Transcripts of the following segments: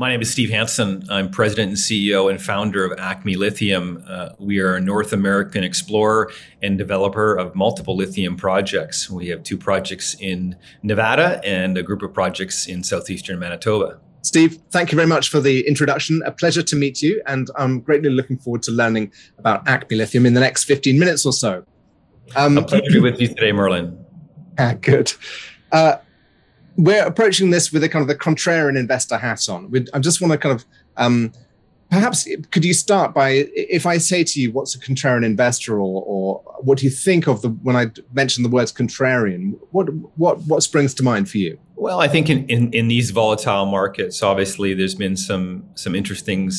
My name is Steve Hansen. I'm president and CEO and founder of Acme Lithium. Uh, we are a North American explorer and developer of multiple lithium projects. We have two projects in Nevada and a group of projects in southeastern Manitoba. Steve, thank you very much for the introduction. A pleasure to meet you, and I'm greatly looking forward to learning about Acme Lithium in the next 15 minutes or so. Um, a pleasure to be with you today, Merlin. Ah, good. Uh, we're approaching this with a kind of the contrarian investor hat on. We'd, I just want to kind of um, perhaps could you start by if I say to you what's a contrarian investor or, or what do you think of the when I mention the words contrarian? What what what springs to mind for you? Well, I think in, in, in, these volatile markets, obviously, there's been some some interesting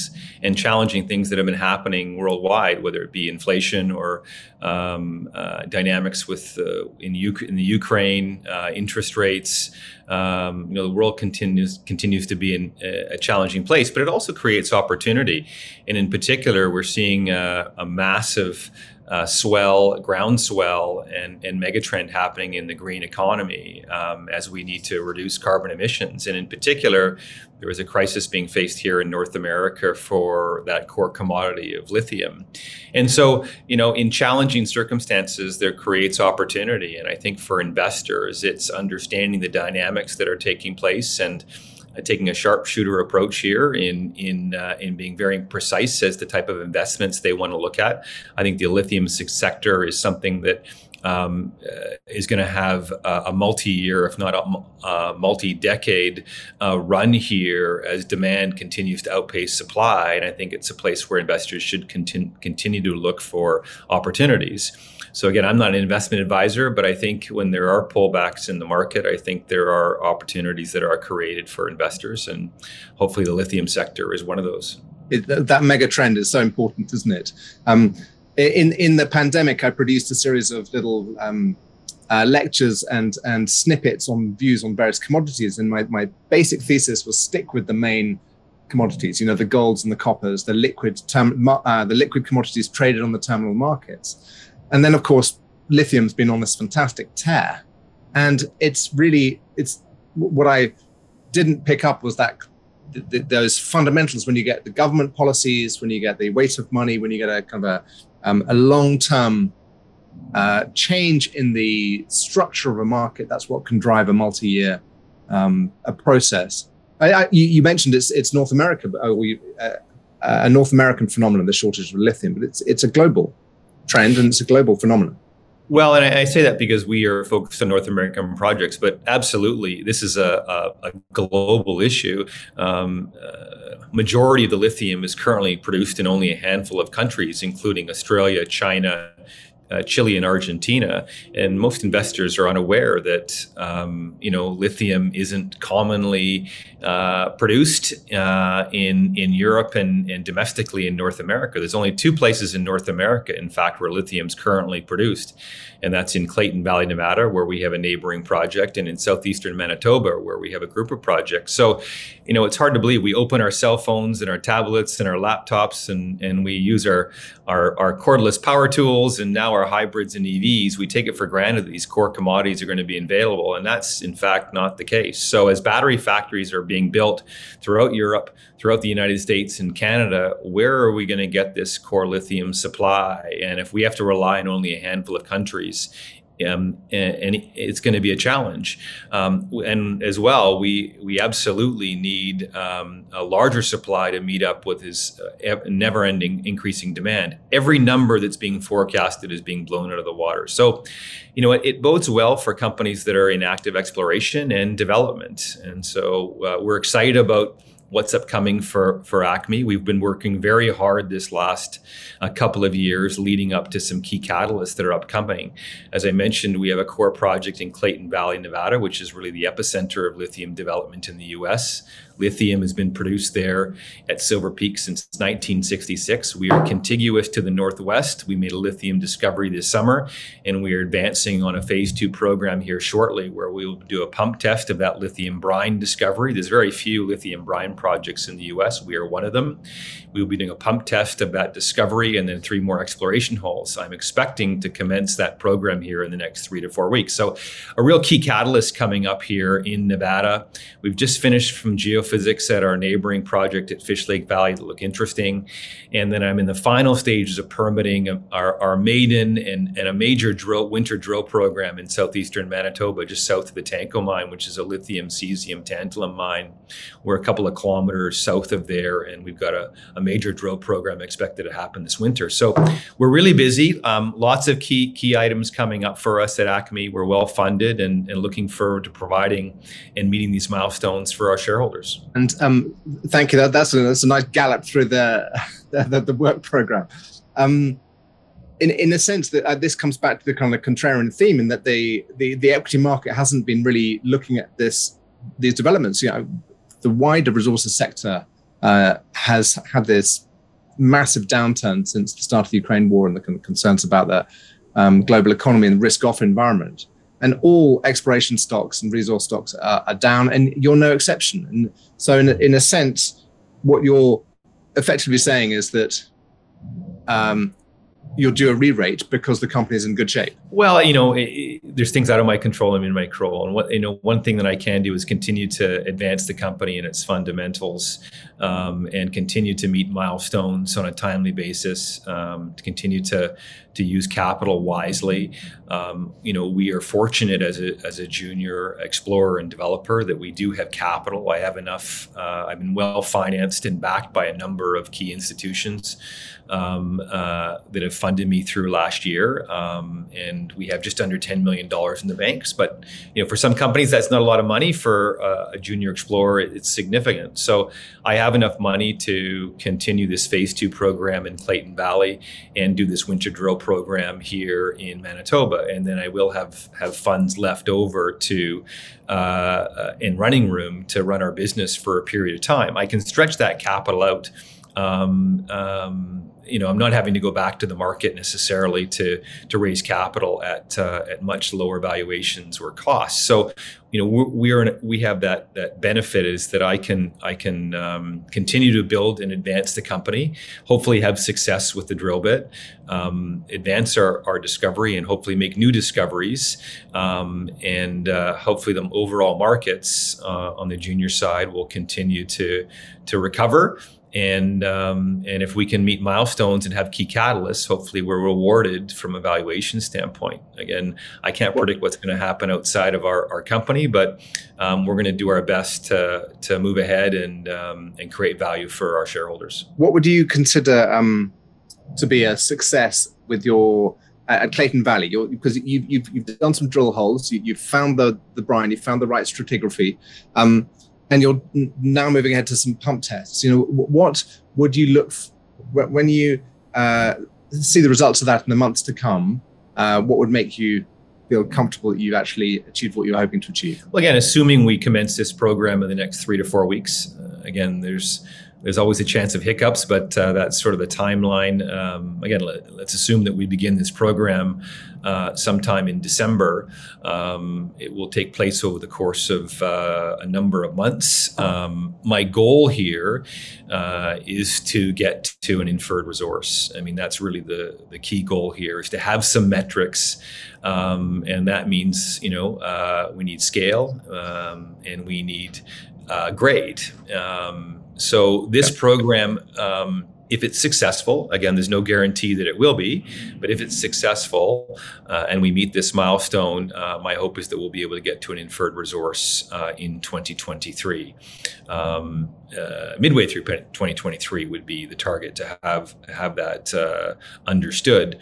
and challenging things that have been happening worldwide, whether it be inflation or um, uh, dynamics with uh, in, U- in the Ukraine, uh, interest rates. Um, you know, the world continues continues to be in a challenging place, but it also creates opportunity. And in particular, we're seeing a, a massive uh, swell, groundswell, and, and megatrend happening in the green economy um, as we need to reduce carbon emissions. And in particular, there is a crisis being faced here in North America for that core commodity of lithium. And so, you know, in challenging circumstances, there creates opportunity. And I think for investors, it's understanding the dynamics that are taking place and taking a sharpshooter approach here in in uh, in being very precise as the type of investments they want to look at. I think the lithium sector is something that um, uh, is going to have a, a, multi-year, if not a, a multi-decade uh, run here as demand continues to outpace supply. And I think it's a place where investors should continue to look for opportunities. So again, I'm not an investment advisor, but I think when there are pullbacks in the market, I think there are opportunities that are created for investors, and hopefully the lithium sector is one of those. It, that mega trend is so important, isn't it? Um, in in the pandemic, I produced a series of little um, uh, lectures and and snippets on views on various commodities, and my my basic thesis was stick with the main commodities. You know, the golds and the coppers, the liquid term, uh, the liquid commodities traded on the terminal markets. And then, of course, lithium's been on this fantastic tear. And it's really, it's what I didn't pick up was that th- th- those fundamentals when you get the government policies, when you get the weight of money, when you get a kind of a, um, a long term uh, change in the structure of a market, that's what can drive a multi year um, a process. I, I, you, mentioned it's, it's North America, but, oh, we, uh, a North American phenomenon, the shortage of lithium, but it's, it's a global trend and it's a global phenomenon. Well, and I say that because we are focused on North American projects, but absolutely, this is a, a, a global issue. Um, uh, majority of the lithium is currently produced in only a handful of countries, including Australia, China, uh, Chile and Argentina, and most investors are unaware that um, you know lithium isn't commonly uh, produced uh, in in Europe and, and domestically in North America. There's only two places in North America, in fact, where lithium is currently produced, and that's in Clayton Valley, Nevada, where we have a neighboring project, and in southeastern Manitoba, where we have a group of projects. So, you know, it's hard to believe we open our cell phones and our tablets and our laptops, and and we use our our, our cordless power tools, and now our hybrids and EVs. We take it for granted that these core commodities are going to be available, and that's in fact not the case. So, as battery factories are being built throughout Europe, throughout the United States and Canada, where are we going to get this core lithium supply? And if we have to rely on only a handful of countries, um, and, and, it's going to be a challenge. Um, and as well, we we absolutely need um, a larger supply to meet up with this uh, never-ending increasing demand. Every number that's being forecasted is being blown out of the water. So, you know, it, it bodes well for companies that are in active exploration and development. And so, uh, we're excited about what's upcoming for for Acme. We've been working very hard this last uh, couple of years, leading up to some key catalysts that are upcoming. As I mentioned, we have a core project in Clayton Valley, Nevada, which is really the epicenter of lithium development in the U.S. Lithium has been produced there at Silver Peak since 1966. We are contiguous to the northwest. We made a lithium discovery this summer, and we are advancing on a phase two program here shortly where we will do a pump test of that lithium brine discovery. There's very few lithium brine projects in the US. We are one of them. We will be doing a pump test of that discovery and then three more exploration holes. I'm expecting to commence that program here in the next three to four weeks. So, a real key catalyst coming up here in Nevada. We've just finished from geophysics at our neighboring project at Fish Lake Valley that look interesting. And then I'm in the final stages of permitting our, our maiden and, and a major drill winter drill program in southeastern Manitoba, just south of the Tanco mine, which is a lithium, cesium, tantalum mine. We're a couple of kilometers south of there, and we've got a, a major drill program expected to happen this winter. So we're really busy. Um, lots of key key items coming up for us at Acme. We're well funded and, and looking forward to providing and meeting these milestones for our shareholders. And um, thank you. That, that's, a, that's a nice gallop through the, the, the work program. Um, in, in a sense that uh, this comes back to the kind of contrarian theme in that the, the, the equity market hasn't been really looking at this these developments. You know, the wider resources sector uh, has had this massive downturn since the start of the Ukraine war and the concerns about the um, global economy and risk-off environment. And all exploration stocks and resource stocks are, are down, and you're no exception. And so, in a, in a sense, what you're effectively saying is that um, you'll do a re-rate because the company is in good shape? Well, you know, it, it, there's things out of my control. I'm in my control, and what you know, one thing that I can do is continue to advance the company and its fundamentals, um, and continue to meet milestones on a timely basis. Um, to continue to to use capital wisely. Um, you know, we are fortunate as a as a junior explorer and developer that we do have capital. I have enough. Uh, I've been well financed and backed by a number of key institutions um, uh, that have funded me through last year, um, and we have just under ten million dollars in the banks. But you know, for some companies, that's not a lot of money. For uh, a junior explorer, it's significant. So I have enough money to continue this phase two program in Clayton Valley and do this winter drill program here in Manitoba, and then I will have have funds left over to uh, uh in running room to run our business for a period of time. I can stretch that capital out. Um, um, you know, I'm not having to go back to the market necessarily to to raise capital at uh, at much lower valuations or costs. So, you know, we are we have that that benefit is that I can I can um, continue to build and advance the company. Hopefully, have success with the drill bit, um, advance our, our discovery, and hopefully make new discoveries. Um, and uh, hopefully, the overall markets uh, on the junior side will continue to to recover and um, and if we can meet milestones and have key catalysts, hopefully we're rewarded from a valuation standpoint. Again, I can't predict what's going to happen outside of our, our company, but um, we're going to do our best to to move ahead and um, and create value for our shareholders. What would you consider um, to be a success with your at Clayton Valley? Because you've, you've, you've done some drill holes, you, have found the the brine, you've found the right stratigraphy. Um, and you're now moving ahead to some pump tests. You know, what would you look when you uh, see the results of that in the months to come? Uh, what would make you feel comfortable that you've actually achieved what you're hoping to achieve? Well, again, assuming we commence this program in the next three to four weeks. Uh, again, there's there's always a chance of hiccups, but uh, that's sort of the timeline. Um, again, let, us assume that we begin this program uh, sometime in December. Um, it will take place over the course of uh, a number of months. Um, my goal here uh, is to get to an inferred resource. I mean, that's really the, the key goal here is to have some metrics. Um, and that means, you know, uh, we need scale um, and we need uh, grade. Um, so this program, um, if it's successful, again, there's no guarantee that it will be, but if it's successful uh, and we meet this milestone, uh, my hope is that we'll be able to get to an inferred resource uh, in 2023. Um, uh, midway through 2023 would be the target to have have that uh, understood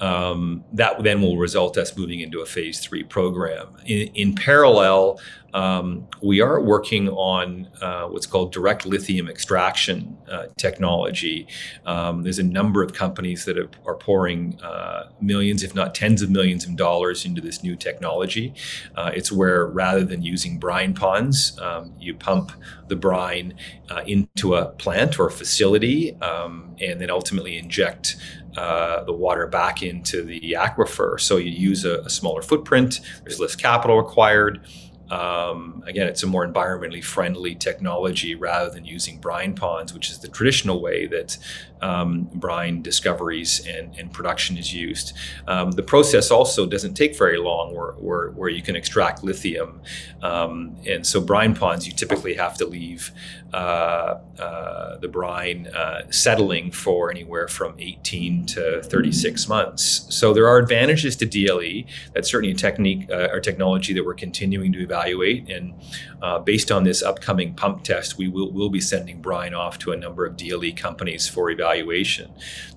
um, that then will result us moving into a phase three program. In, in parallel, um, we are working on uh, what's called direct lithium extraction uh, technology. Um, there's a number of companies that are pouring uh, millions, if not tens of millions of dollars into this new technology. Uh, it's where rather than using brine ponds, um, you pump the brine uh, into a plant or a facility um, and then ultimately inject uh, the water back into the aquifer. So you use a, a, smaller footprint, there's less capital required. Um, again, it's a more environmentally friendly technology rather than using brine ponds, which is the traditional way that um, brine discoveries and, and, production is used. Um, the process also doesn't take very long where, where, where you can extract lithium. Um, and so brine ponds, you typically have to leave uh, uh, the brine uh, settling for anywhere from 18 to 36 months. So there are advantages to DLE. That's certainly a technique uh, or technology that we're continuing to evaluate. And uh, based on this upcoming pump test, we will will be sending brine off to a number of DLE companies for evaluation.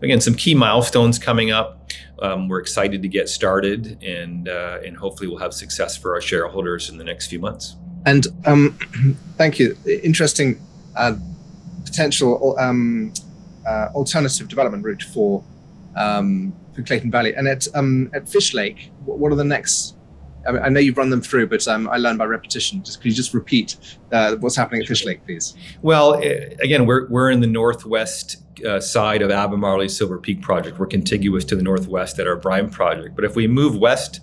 Again, some key milestones coming up. Um, we're excited to get started, and uh, and hopefully we'll have success for our shareholders in the next few months. And um, thank you. Interesting uh, potential um, uh, alternative development route for um, for Clayton Valley. And at um, at Fish Lake, what are the next? I, know you've run them through, but um, I learned by repetition. Just could you just repeat uh, what's happening at Fish Lake, please? Well, eh, again, we're we're in the northwest uh, side of Albemarle Silver Peak project. We're contiguous to the northwest at our Brine project. But if we move west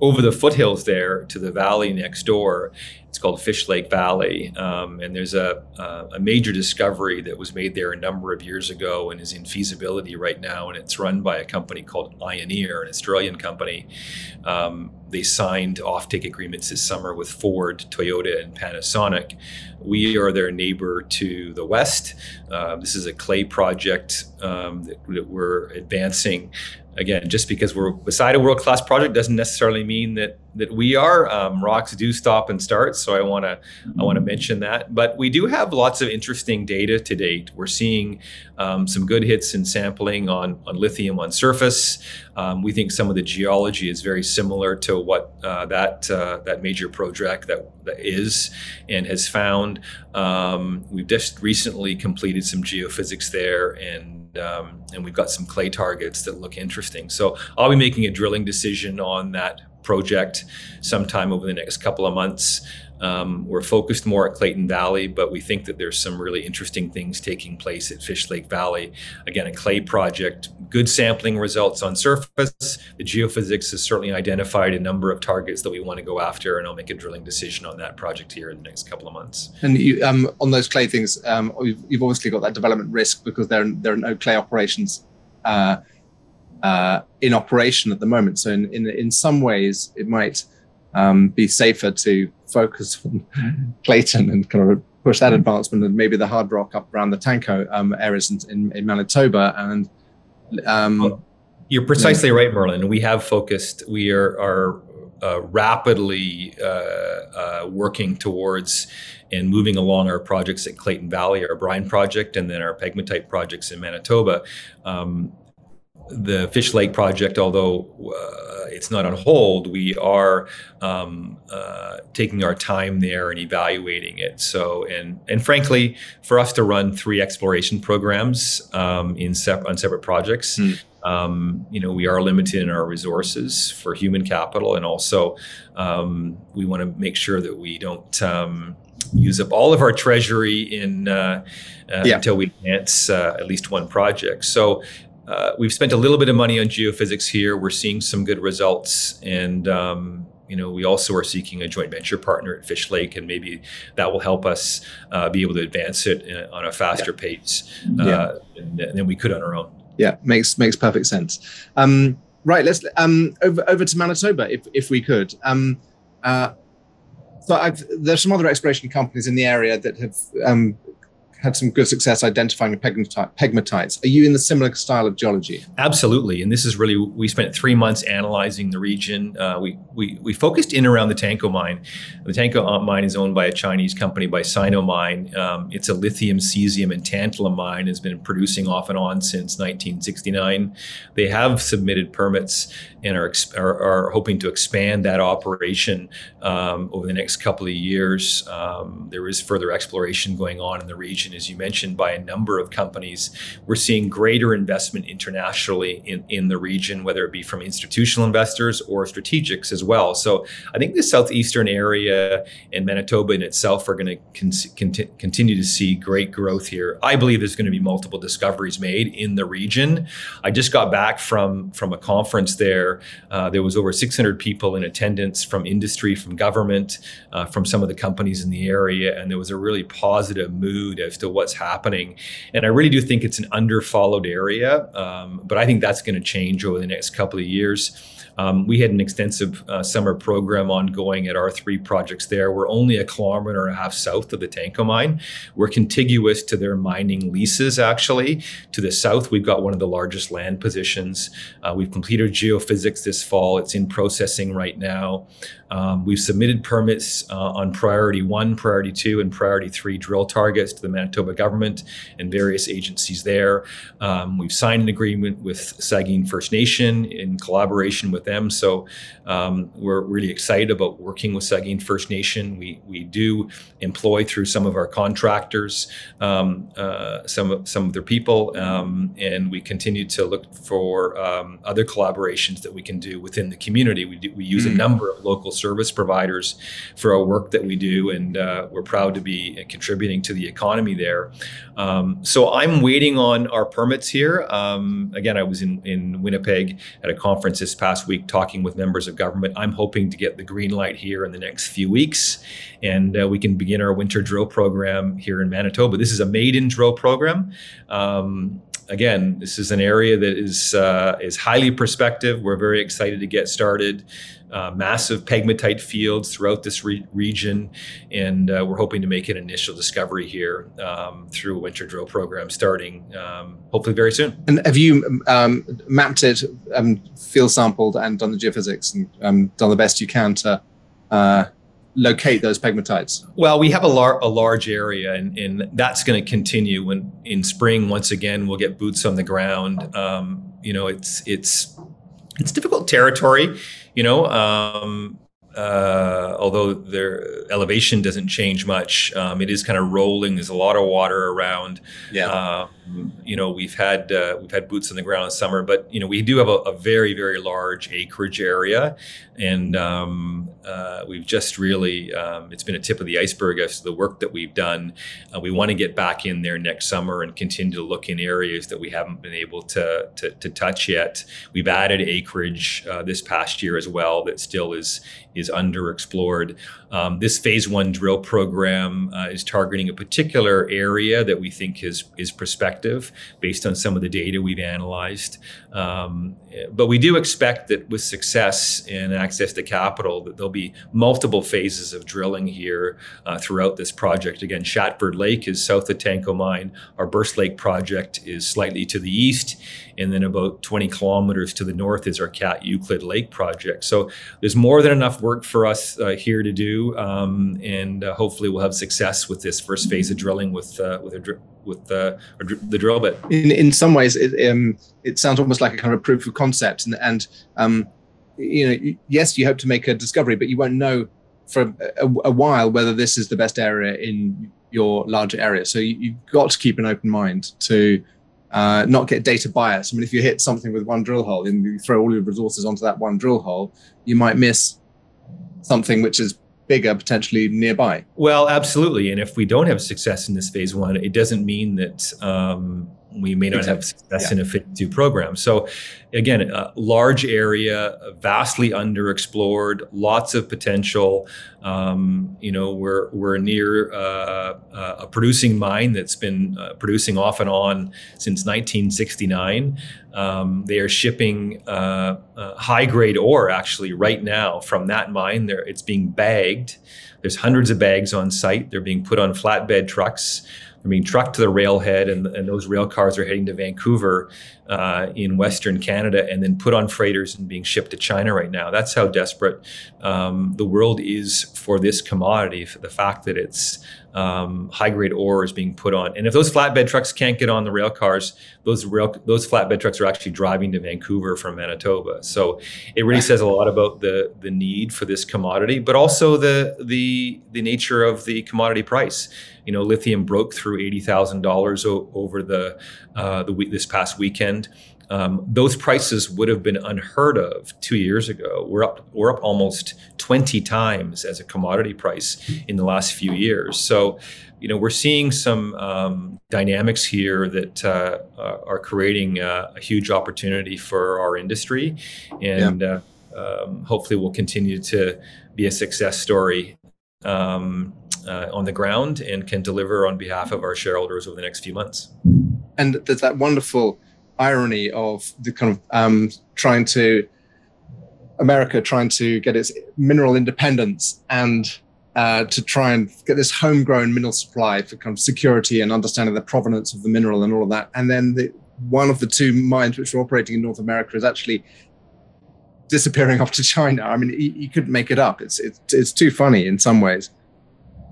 over the foothills there to the valley next door, it's called Fish Lake Valley, um, and there's a, a, major discovery that was made there a number of years ago and is in feasibility right now, and it's run by a company called Ioneer, an Australian company. Um, they signed offtake agreements this summer with Ford, Toyota, and Panasonic. We are their neighbor to the west. Uh, this is a clay project um, that, that we're advancing again, just because we're beside a world class project doesn't necessarily mean that that we are. Um, rocks do stop and start, so I want to I want to mention that. But we do have lots of interesting data to date. We're seeing um, some good hits in sampling on on lithium on surface. Um, we think some of the geology is very similar to what uh, that uh, that major project that, that is and has found. Um, we've just recently completed some geophysics there and um, and we've got some clay targets that look interesting. So I'll be making a drilling decision on that project sometime over the next couple of months. Um, we're focused more at Clayton Valley, but we think that there's some really interesting things taking place at Fish Lake Valley. Again, a clay project, good sampling results on surface. The geophysics has certainly identified a number of targets that we want to go after, and I'll make a drilling decision on that project here in the next couple of months. And you, um, on those clay things, um, you've, you've, obviously got that development risk because there, there are no clay operations. Uh, uh, in operation at the moment. So in, in, in some ways, it might um, be safer to focus on Clayton and kind of push that advancement and maybe the hard rock up around the Tanco um, areas in, in, in, Manitoba. And um, you're precisely you know, right, Merlin. We have focused. We are, are uh, rapidly uh, uh, working towards and moving along our projects at Clayton Valley, our brine project, and then our pegmatite projects in Manitoba. Um, the Fish Lake project, although uh, it's not on hold, we are um, uh, taking our time there and evaluating it. So, and and frankly, for us to run three exploration programs um, in sep- on separate projects, mm. um, you know, we are limited in our resources for human capital, and also um, we want to make sure that we don't um, use up all of our treasury in uh, uh, yeah. until we advance uh, at least one project. So uh, we've spent a little bit of money on geophysics here. We're seeing some good results, and um, you know we also are seeking a joint venture partner at Fish Lake, and maybe that will help us uh, be able to advance it in, on a faster yeah. pace uh, yeah. than, than, we could on our own. Yeah, makes makes perfect sense. Um, right, let's um, over over to Manitoba if if we could. Um, uh, so I've, there's some other exploration companies in the area that have um, had some good success identifying pegmatites. Are you in the similar style of geology? Absolutely, and this is really we spent three months analyzing the region. Uh, we, we we focused in around the Tanco mine. The Tanco mine is owned by a Chinese company by Sinomine. Um, it's a lithium, cesium, and tantalum mine. Has been producing off and on since 1969. They have submitted permits and are, are, are hoping to expand that operation um, over the next couple of years. Um, there is further exploration going on in the region region, as you mentioned, by a number of companies. We're seeing greater investment internationally in, in the region, whether it be from institutional investors or strategics as well. So I think the southeastern area and Manitoba in itself are going to con- continue to see great growth here. I believe there's going to be multiple discoveries made in the region. I just got back from from a conference there. Uh, there was over 600 people in attendance from industry, from government, uh, from some of the companies in the area, and there was a really positive mood as to what's happening. And I really do think it's an underfollowed area, um, but I think that's going to change over the next couple of years. Um, we had an extensive uh, summer program ongoing at our three projects there. We're only a kilometer and a half south of the Tanco mine. We're contiguous to their mining leases, actually. To the south, we've got one of the largest land positions. Uh, we've completed geophysics this fall. It's in processing right now. Um, we've submitted permits uh, on priority one, priority two, and priority three drill targets to the Manitoba government and various agencies there. Um, we've signed an agreement with Sagkeeng First Nation in collaboration with them. So um, we're really excited about working with Sagkeeng First Nation. We we do employ through some of our contractors um, uh, some of some of their people, um, and we continue to look for um, other collaborations that we can do within the community. We do, we use mm. a number of local service providers for our work that we do, and uh, we're proud to be contributing to the economy there. Um, so I'm waiting on our permits here. Um, again, I was in, in Winnipeg at a conference this past week talking with members of government. I'm hoping to get the green light here in the next few weeks, and uh, we can begin our winter drill program here in Manitoba. This is a maiden drill program. Um, again, this is an area that is uh, is highly prospective. We're very excited to get started uh, massive pegmatite fields throughout this re- region, and uh, we're hoping to make an initial discovery here um, through a winter drill program starting um, hopefully very soon. And have you um, mapped it, um, field sampled, and done the geophysics, and um, done the best you can to uh, locate those pegmatites? Well, we have a, lar- a large area, and, and that's going to continue. When in spring, once again, we'll get boots on the ground. Um, you know, it's it's it's difficult territory you know um, uh, although their elevation doesn't change much, um, it is kind of rolling. There's a lot of water around. Yeah. Um, you know, we've had uh, we've had boots on the ground in summer, but you know, we do have a, a very very large acreage area, and um, uh, we've just really um, it's been a tip of the iceberg as to the work that we've done. Uh, we want to get back in there next summer and continue to look in areas that we haven't been able to to, to touch yet. We've added acreage uh, this past year as well that still is is underexplored. Um, this phase one drill program uh, is targeting a particular area that we think is is prospective based on some of the data we've analyzed. Um, but we do expect that with success and access to capital, that there'll be multiple phases of drilling here uh, throughout this project. Again, Shatford Lake is south of Tanco Mine. Our Birse Lake project is slightly to the east, and then about 20 kilometers to the north is our Cat Euclid Lake project. So there's more than enough work for us uh, here to do, um, and uh, hopefully we'll have success with this first phase of drilling with uh, with with the the drill bit. In in some ways, it um, it sounds almost like a kind of proof of concept, and and um, you know, yes, you hope to make a discovery, but you won't know for a, a while whether this is the best area in your larger area. So you, have got to keep an open mind to uh, not get data bias. I mean, if you hit something with one drill hole and you throw all your resources onto that one drill hole, you might miss something which is bigger potentially nearby. Well, absolutely. And if we don't have success in this phase one, it doesn't mean that um, we may not exactly. have success yeah. in a phase two program. So, again, a large area, vastly underexplored, lots of potential. Um, you know, we're we're near uh, uh, a producing mine that's been uh, producing off and on since 1969. Um, they are shipping uh, uh, high grade ore actually right now from that mine. There, it's being bagged. There's hundreds of bags on site. They're being put on flatbed trucks. They're being trucked to the railhead, and, and those rail cars are heading to Vancouver uh, in Western Canada and then put on freighters and being shipped to China right now. That's how desperate um, the world is for this commodity, for the fact that it's um, high grade ore is being put on. And if those flatbed trucks can't get on the rail cars, those rail those flatbed trucks are actually driving to Vancouver from Manitoba. So it really says a lot about the the need for this commodity, but also the the the nature of the commodity price. You know, lithium broke through eighty thousand dollars over the uh, the week this past weekend. Um, those prices would have been unheard of two years ago. We're up we're up almost 20 times as a commodity price in the last few years. So, you know, we're seeing some um, dynamics here that uh, uh are creating uh, a huge opportunity for our industry, and yeah. uh, um, hopefully will continue to be a success story. Um, uh, on the ground and can deliver on behalf of our shareholders over the next few months. And there's that wonderful irony of the kind of um, trying to America trying to get its mineral independence and uh, to try and get this homegrown mineral supply for kind of security and understanding the provenance of the mineral and all of that. And then the, one of the two mines which are operating in North America is actually disappearing off to China. I mean, you, you couldn't make it up. It's, it's, it's too funny in some ways.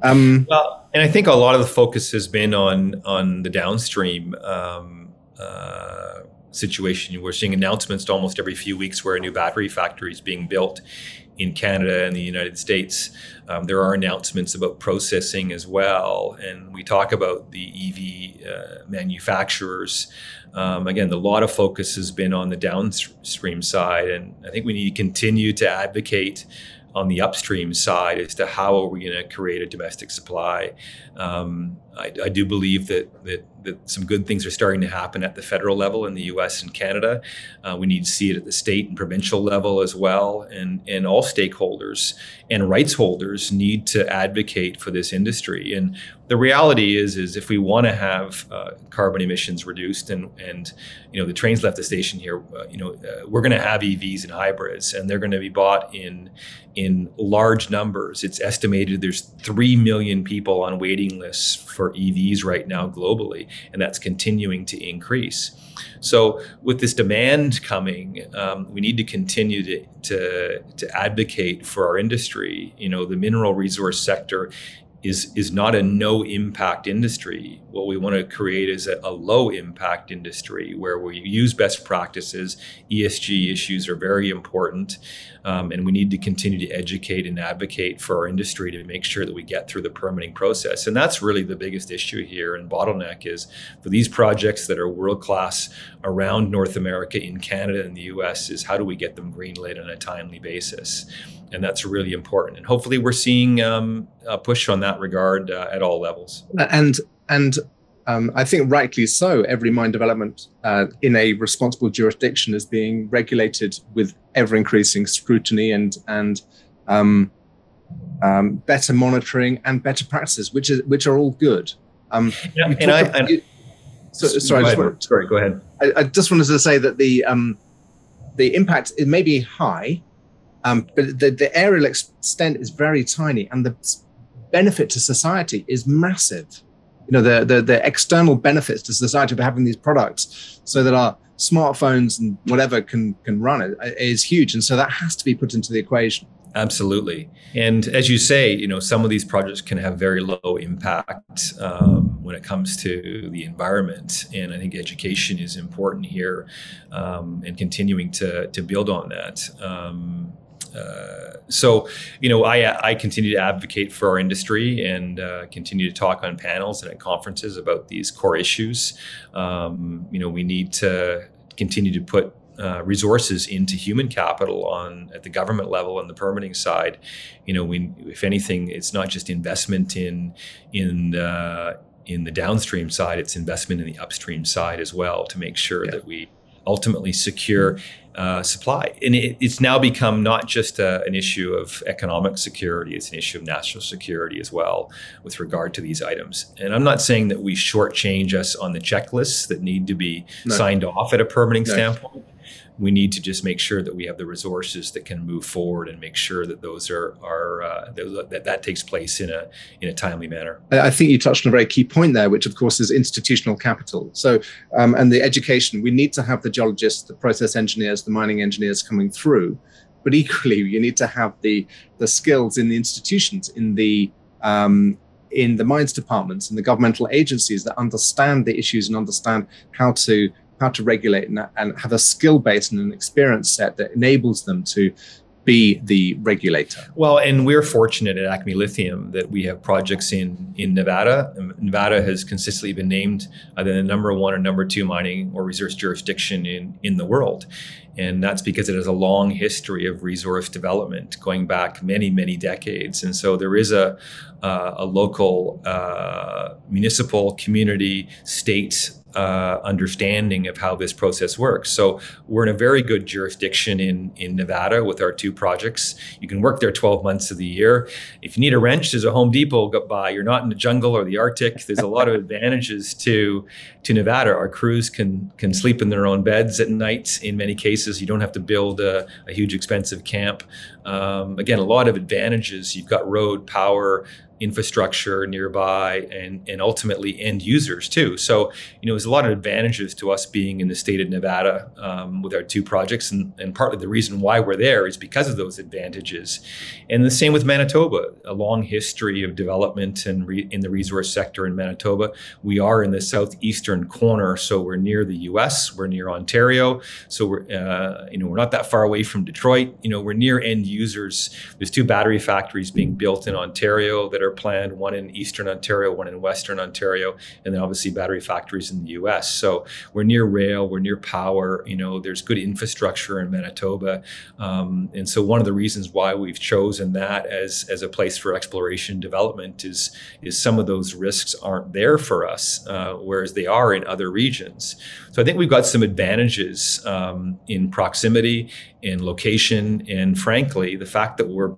Um, well, and I think a lot of the focus has been on on the downstream. Um, uh, situation. We're seeing announcements almost every few weeks where a new battery factory is being built in Canada and the United States. Um, there are announcements about processing as well, and we talk about the EV uh, manufacturers. Um, again, a lot of focus has been on the downstream side, and I think we need to continue to advocate on the upstream side as to how are we going to create a domestic supply. Um, I, I, do believe that, that, that some good things are starting to happen at the federal level in the U.S. and Canada. Uh, we need to see it at the state and provincial level as well, and and all stakeholders and rights holders need to advocate for this industry. And the reality is, is if we want to have uh, carbon emissions reduced, and and you know the trains left the station here, uh, you know uh, we're going to have EVs and hybrids, and they're going to be bought in in large numbers. It's estimated there's three million people on waiting lists for EVs right now globally, and that's continuing to increase. So, with this demand coming, um, we need to continue to, to, to advocate for our industry. You know, the mineral resource sector is is not a no impact industry. What we want to create is a, a, low impact industry where we use best practices. ESG issues are very important, um, and we need to continue to educate and advocate for our industry to make sure that we get through the permitting process. And that's really the biggest issue here. And bottleneck is for these projects that are world class around North America, in Canada, and the U.S. is how do we get them greenlit on a timely basis and that's really important. And hopefully, we're seeing um, a push on that regard uh, at all levels. And and um, I think rightly so. Every mine development uh, in a responsible jurisdiction is being regulated with ever increasing scrutiny and and um, um, better monitoring and better practices, which is which are all good. Um, yeah, and I. And, you, so, sorry, wanted, sorry, go ahead. I, I, just wanted to say that the um, the impact it may be high, um, but the, the aerial extent is very tiny, and the benefit to society is massive. You know, the, the, the external benefits to society of having these products, so that our smartphones and whatever can can run it, is huge, and so that has to be put into the equation. Absolutely. And as you say, you know, some of these projects can have very low impact um, when it comes to the environment. And I think education is important here um, and continuing to, to build on that. Um, uh, so, you know, I, I continue to advocate for our industry and uh, continue to talk on panels and at conferences about these core issues. Um, you know, we need to continue to put uh, resources into human capital on at the government level and the permitting side. You know, we, if anything, it's not just investment in in uh, in the downstream side; it's investment in the upstream side as well to make sure yeah. that we ultimately secure uh, supply. And it, it's now become not just a, an issue of economic security, it's an issue of national security as well with regard to these items. And I'm not saying that we shortchange us on the checklists that need to be no. signed off at a permitting no. standpoint we need to just make sure that we have the resources that can move forward and make sure that those are are uh, that that takes place in a in a timely manner. I think you touched on a very key point there, which of course is institutional capital. So um, and the education, we need to have the geologists, the process engineers, the mining engineers coming through, but equally you need to have the the skills in the institutions, in the um, in the mines departments and the governmental agencies that understand the issues and understand how to how to regulate and, and have a skill base and an experience set that enables them to be the regulator. Well, and we're fortunate at Acme Lithium that we have projects in in Nevada. Um, Nevada has consistently been named either the number one or number two mining or resource jurisdiction in in the world, and that's because it has a long history of resource development going back many many decades. And so there is a uh, a local uh, municipal community state uh, understanding of how this process works. So we're in a very good jurisdiction in in Nevada with our two projects. You can work there 12 months of the year. If you need a wrench, there's a Home Depot by. You're not in the jungle or the Arctic. There's a lot of advantages to to Nevada. Our crews can can sleep in their own beds at night. In many cases, you don't have to build a, a huge expensive camp. Um, again, a lot of advantages. You've got road, power, infrastructure nearby and, and ultimately end users too. So, you know, there's a lot of advantages to us being in the state of Nevada um, with our two projects. And, and partly the reason why we're there is because of those advantages. And the same with Manitoba, a long history of development and re- in the resource sector in Manitoba. We are in the southeastern corner, so we're near the US, we're near Ontario. So we're, uh, you know, we're not that far away from Detroit. You know, we're near end users. There's two battery factories being built in Ontario that are planned, one in Eastern Ontario, one in Western Ontario, and then obviously battery factories in the US. So we're near rail, we're near power, you know, there's good infrastructure in Manitoba. Um, and so one of the reasons why we've chosen that as, as a place for exploration development is, is some of those risks aren't there for us, uh, whereas they are in other regions. So I think we've got some advantages um, in proximity, in location, and frankly, the fact that we're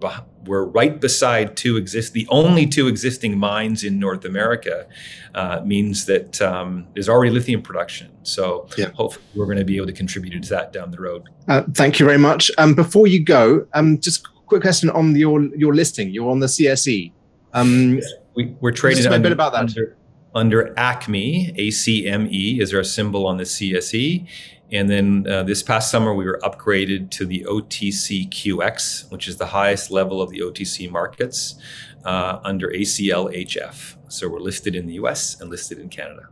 we're right beside two exist the only two existing mines in North America uh, means that um, there's already lithium production. So yeah. hopefully we're going to be able to contribute to that down the road. Uh, thank you very much. Um, before you go, um, just quick question on your your listing. You're on the CSE. Um, we, are trading a bit about that. Under, under ACME, ACME is our symbol on the CSE. And then uh, this past summer, we were upgraded to the OTCQX, which is the highest level of the OTC markets uh, under ACLHF. So we're listed in the US and listed in Canada.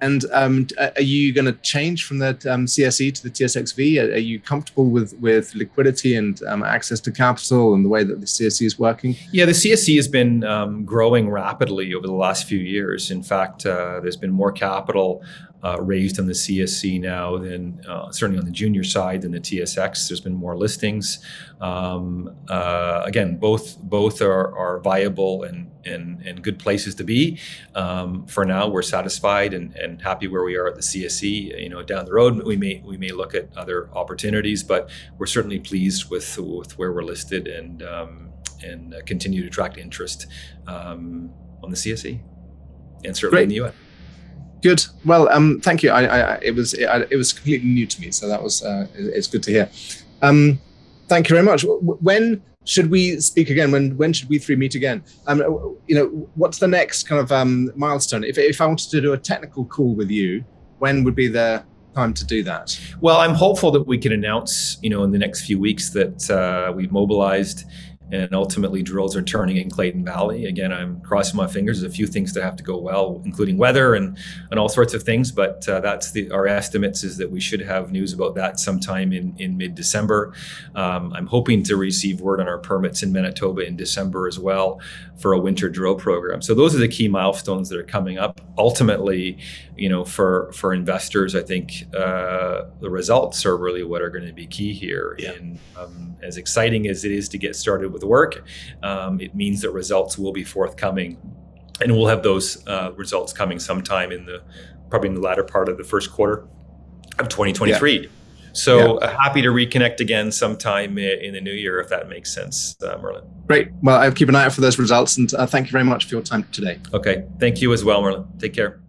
And um, are you going to change from the um, CSE to the TSXV? Are, are, you comfortable with with liquidity and um, access to capital and the way that the CSE is working? Yeah, the CSE has been um, growing rapidly over the last few years. In fact, uh, there's been more capital uh, raised on the CSE now than uh, certainly on the junior side than the TSX. There's been more listings. Um, uh, again, both both are, are viable and, and, and good places to be. Um, for now, we're satisfied and, and happy where we are at the CSE. You know, down the road we may we may look at other opportunities, but we're certainly pleased with with where we're listed and um, and continue to attract interest um, on the CSE and certainly Great. in the US. Good. Well, um, thank you. I, I, it was it, it, was completely new to me, so that was uh, it's good to hear. Um, thank you very much. When should we speak again? When when should we three meet again? Um, you know, what's the next kind of um, milestone? If if I wanted to do a technical call with you, when would be the time to do that? Well, I'm hopeful that we can announce, you know, in the next few weeks that uh, we've mobilized and ultimately drills are turning in Clayton Valley. Again, I'm crossing my fingers. There's a few things that have to go well, including weather and, and all sorts of things. But uh, that's the, our estimates is that we should have news about that sometime in, in mid-December. Um, I'm hoping to receive word on our permits in Manitoba in December as well for a winter drill program. So those are the key milestones that are coming up. Ultimately, you know, for for investors, I think uh, the results are really what are going to be key here. Yeah. And um, as exciting as it is to get started with the work, um, it means that results will be forthcoming, and we'll have those uh, results coming sometime in the probably in the latter part of the first quarter of 2023. Yeah. So yeah. uh, happy to reconnect again sometime in the new year if that makes sense, uh, Merlin. Great. Well, I'll keep an eye out for those results, and uh, thank you very much for your time today. Okay. Thank you as well, Merlin. Take care.